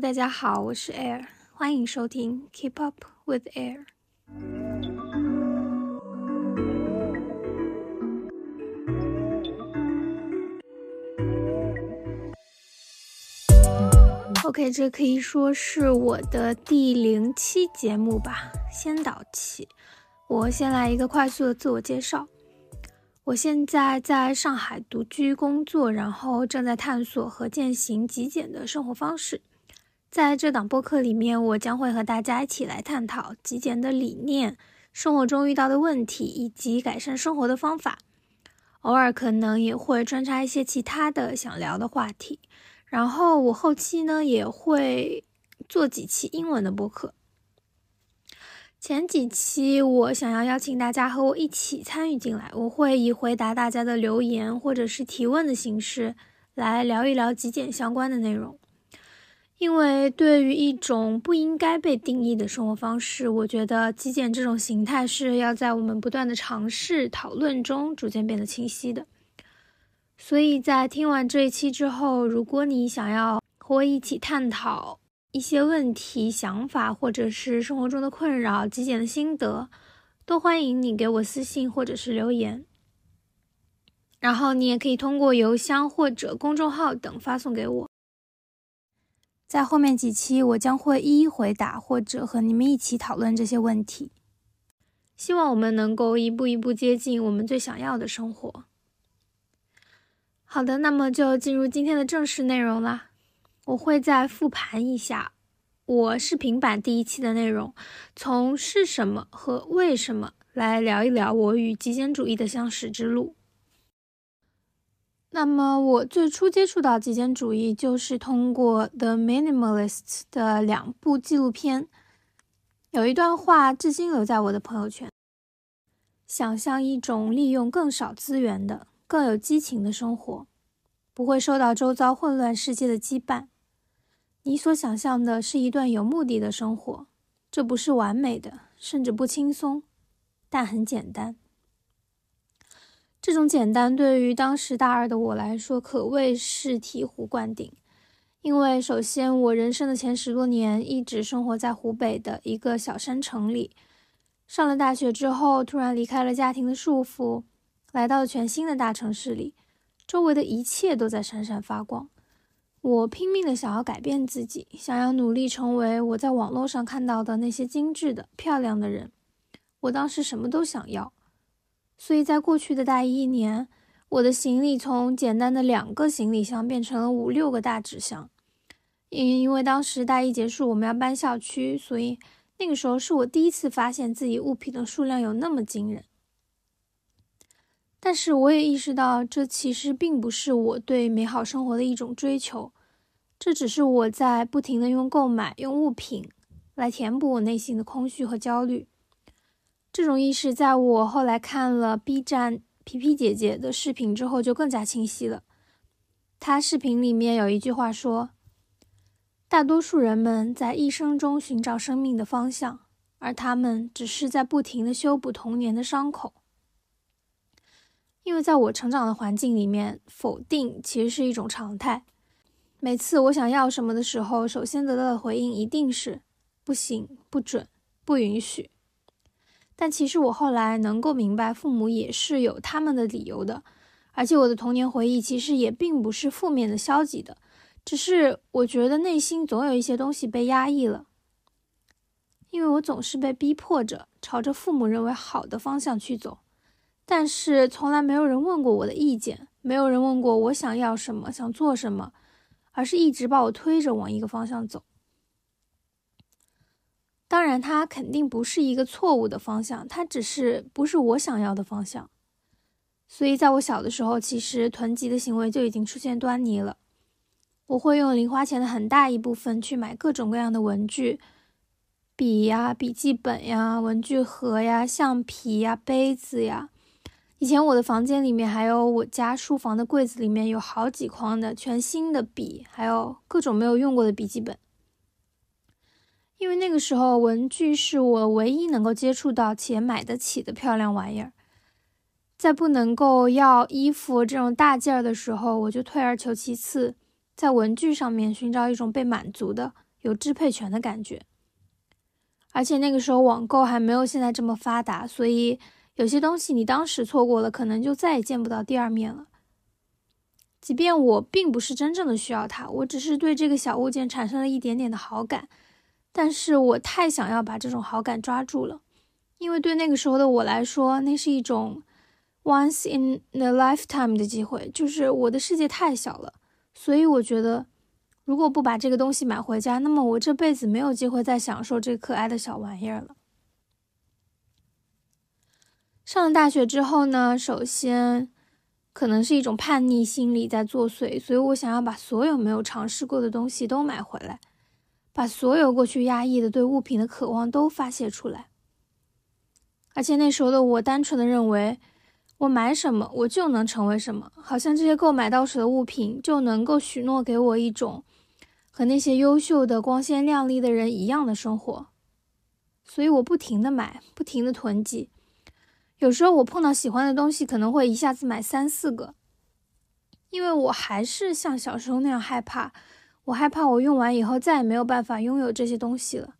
大家好，我是 Air，欢迎收听 Keep Up with Air。OK，这可以说是我的第零期节目吧，先导期。我先来一个快速的自我介绍。我现在在上海独居工作，然后正在探索和践行极简的生活方式。在这档播客里面，我将会和大家一起来探讨极简的理念、生活中遇到的问题以及改善生活的方法。偶尔可能也会穿插一些其他的想聊的话题。然后我后期呢也会做几期英文的播客。前几期我想要邀请大家和我一起参与进来，我会以回答大家的留言或者是提问的形式来聊一聊极简相关的内容。因为对于一种不应该被定义的生活方式，我觉得极简这种形态是要在我们不断的尝试讨论中逐渐变得清晰的。所以在听完这一期之后，如果你想要和我一起探讨，一些问题、想法，或者是生活中的困扰、极简的心得，都欢迎你给我私信或者是留言。然后你也可以通过邮箱或者公众号等发送给我。在后面几期，我将会一一回答，或者和你们一起讨论这些问题。希望我们能够一步一步接近我们最想要的生活。好的，那么就进入今天的正式内容啦。我会再复盘一下我视频版第一期的内容，从是什么和为什么来聊一聊我与极简主义的相识之路。那么我最初接触到极简主义，就是通过《The Minimalists》的两部纪录片。有一段话至今留在我的朋友圈：想象一种利用更少资源的、更有激情的生活，不会受到周遭混乱世界的羁绊。你所想象的是一段有目的的生活，这不是完美的，甚至不轻松，但很简单。这种简单对于当时大二的我来说，可谓是醍醐灌顶。因为首先，我人生的前十多年一直生活在湖北的一个小山城里，上了大学之后，突然离开了家庭的束缚，来到全新的大城市里，周围的一切都在闪闪发光。我拼命的想要改变自己，想要努力成为我在网络上看到的那些精致的、漂亮的人。我当时什么都想要，所以在过去的大一一年，我的行李从简单的两个行李箱变成了五六个大纸箱。因因为当时大一结束，我们要搬校区，所以那个时候是我第一次发现自己物品的数量有那么惊人。但是我也意识到，这其实并不是我对美好生活的一种追求，这只是我在不停的用购买、用物品来填补我内心的空虚和焦虑。这种意识在我后来看了 B 站皮皮姐姐的视频之后就更加清晰了。她视频里面有一句话说：“大多数人们在一生中寻找生命的方向，而他们只是在不停的修补童年的伤口。”因为在我成长的环境里面，否定其实是一种常态。每次我想要什么的时候，首先得到的回应一定是“不行、不准、不允许”。但其实我后来能够明白，父母也是有他们的理由的。而且我的童年回忆其实也并不是负面的、消极的，只是我觉得内心总有一些东西被压抑了。因为我总是被逼迫着朝着父母认为好的方向去走。但是从来没有人问过我的意见，没有人问过我想要什么，想做什么，而是一直把我推着往一个方向走。当然，它肯定不是一个错误的方向，它只是不是我想要的方向。所以，在我小的时候，其实囤积的行为就已经出现端倪了。我会用零花钱的很大一部分去买各种各样的文具，笔呀、笔记本呀、文具盒呀、橡皮呀、杯子呀。以前我的房间里面还有我家书房的柜子里面有好几筐的全新的笔，还有各种没有用过的笔记本。因为那个时候文具是我唯一能够接触到且买得起的漂亮玩意儿。在不能够要衣服这种大件儿的时候，我就退而求其次，在文具上面寻找一种被满足的有支配权的感觉。而且那个时候网购还没有现在这么发达，所以有些东西你当时错过了，可能就再也见不到第二面了。即便我并不是真正的需要它，我只是对这个小物件产生了一点点的好感，但是我太想要把这种好感抓住了，因为对那个时候的我来说，那是一种 once in a lifetime 的机会，就是我的世界太小了，所以我觉得。如果不把这个东西买回家，那么我这辈子没有机会再享受这可爱的小玩意儿了。上了大学之后呢，首先可能是一种叛逆心理在作祟，所以我想要把所有没有尝试过的东西都买回来，把所有过去压抑的对物品的渴望都发泄出来。而且那时候的我单纯的认为，我买什么我就能成为什么，好像这些购买到手的物品就能够许诺给我一种。和那些优秀的、光鲜亮丽的人一样的生活，所以我不停的买，不停的囤积。有时候我碰到喜欢的东西，可能会一下子买三四个，因为我还是像小时候那样害怕，我害怕我用完以后再也没有办法拥有这些东西了。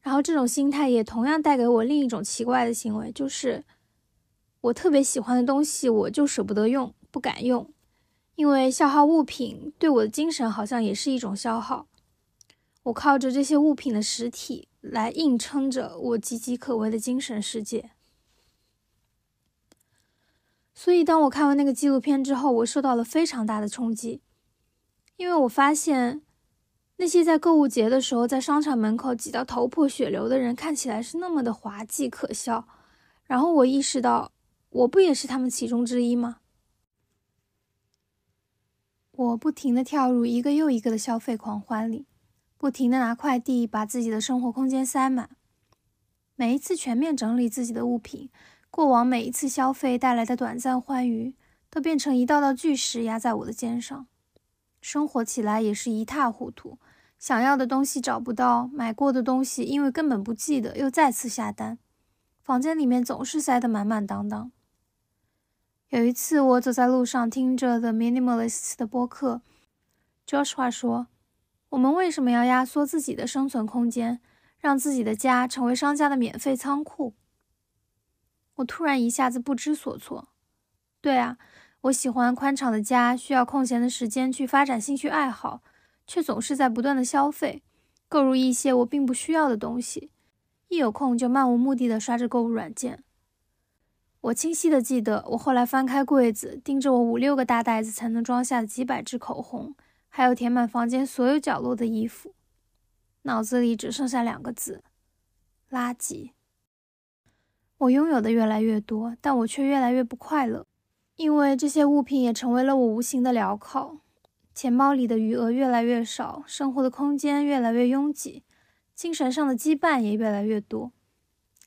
然后这种心态也同样带给我另一种奇怪的行为，就是我特别喜欢的东西，我就舍不得用，不敢用。因为消耗物品对我的精神好像也是一种消耗，我靠着这些物品的实体来硬撑着我岌岌可危的精神世界。所以，当我看完那个纪录片之后，我受到了非常大的冲击，因为我发现那些在购物节的时候在商场门口挤到头破血流的人看起来是那么的滑稽可笑，然后我意识到，我不也是他们其中之一吗？我不停的跳入一个又一个的消费狂欢里，不停的拿快递把自己的生活空间塞满。每一次全面整理自己的物品，过往每一次消费带来的短暂欢愉，都变成一道道巨石压在我的肩上。生活起来也是一塌糊涂，想要的东西找不到，买过的东西因为根本不记得又再次下单，房间里面总是塞得满满当当。有一次，我走在路上，听着 The Minimalists 的播客，Joshua 说：“我们为什么要压缩自己的生存空间，让自己的家成为商家的免费仓库？”我突然一下子不知所措。对啊，我喜欢宽敞的家，需要空闲的时间去发展兴趣爱好，却总是在不断的消费，购入一些我并不需要的东西，一有空就漫无目的的刷着购物软件。我清晰的记得，我后来翻开柜子，盯着我五六个大袋子才能装下的几百支口红，还有填满房间所有角落的衣服，脑子里只剩下两个字：垃圾。我拥有的越来越多，但我却越来越不快乐，因为这些物品也成为了我无形的镣铐。钱包里的余额越来越少，生活的空间越来越拥挤，精神上的羁绊也越来越多。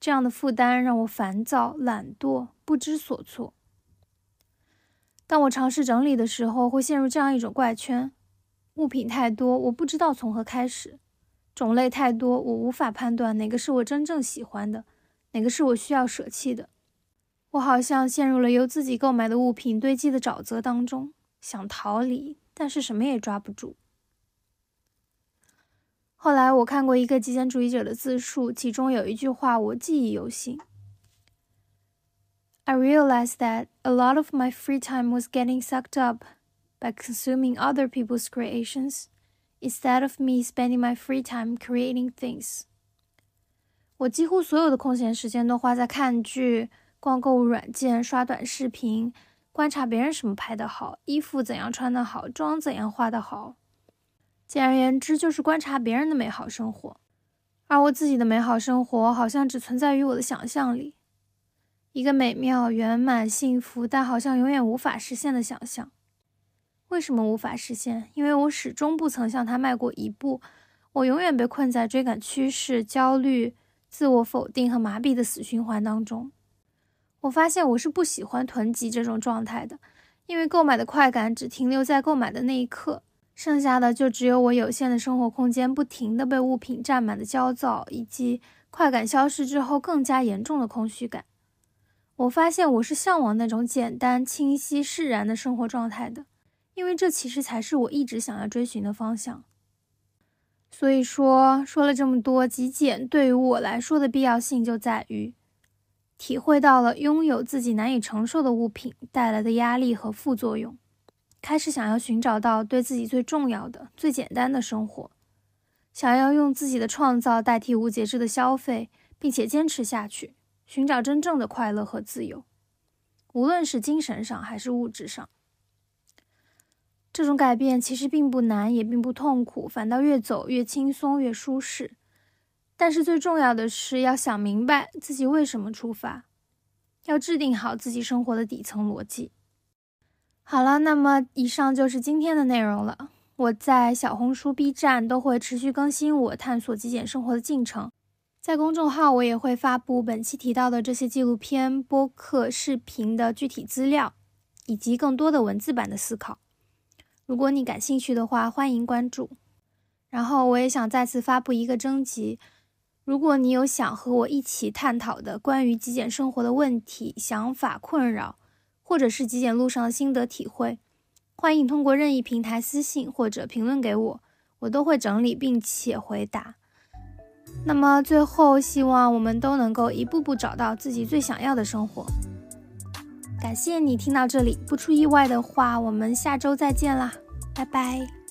这样的负担让我烦躁、懒惰、不知所措。当我尝试整理的时候，会陷入这样一种怪圈：物品太多，我不知道从何开始；种类太多，我无法判断哪个是我真正喜欢的，哪个是我需要舍弃的。我好像陷入了由自己购买的物品堆积的沼泽当中，想逃离，但是什么也抓不住。后来我看过一个极简主义者的自述，其中有一句话我记忆犹新：“I realized that a lot of my free time was getting sucked up by consuming other people's creations instead of me spending my free time creating things。”我几乎所有的空闲时间都花在看剧、逛购物软件、刷短视频、观察别人什么拍的好，衣服怎样穿的好，妆怎样化的好。简而言之，就是观察别人的美好生活，而我自己的美好生活好像只存在于我的想象里，一个美妙、圆满、幸福，但好像永远无法实现的想象。为什么无法实现？因为我始终不曾向他迈过一步，我永远被困在追赶趋势、焦虑、自我否定和麻痹的死循环当中。我发现我是不喜欢囤积这种状态的，因为购买的快感只停留在购买的那一刻。剩下的就只有我有限的生活空间不停的被物品占满的焦躁，以及快感消失之后更加严重的空虚感。我发现我是向往那种简单、清晰、释然的生活状态的，因为这其实才是我一直想要追寻的方向。所以说，说了这么多，极简对于我来说的必要性就在于，体会到了拥有自己难以承受的物品带来的压力和副作用，开始想要寻找到对自己最重要的、最简单的生活，想要用自己的创造代替无节制的消费，并且坚持下去，寻找真正的快乐和自由，无论是精神上还是物质上。这种改变其实并不难，也并不痛苦，反倒越走越轻松、越舒适。但是最重要的是要想明白自己为什么出发，要制定好自己生活的底层逻辑。好了，那么以上就是今天的内容了。我在小红书、B 站都会持续更新我探索极简生活的进程，在公众号我也会发布本期提到的这些纪录片、播客、视频的具体资料，以及更多的文字版的思考。如果你感兴趣的话，欢迎关注。然后我也想再次发布一个征集：如果你有想和我一起探讨的关于极简生活的问题、想法、困扰，或者是极简路上的心得体会，欢迎通过任意平台私信或者评论给我，我都会整理并且回答。那么最后，希望我们都能够一步步找到自己最想要的生活。感谢你听到这里，不出意外的话，我们下周再见啦，拜拜。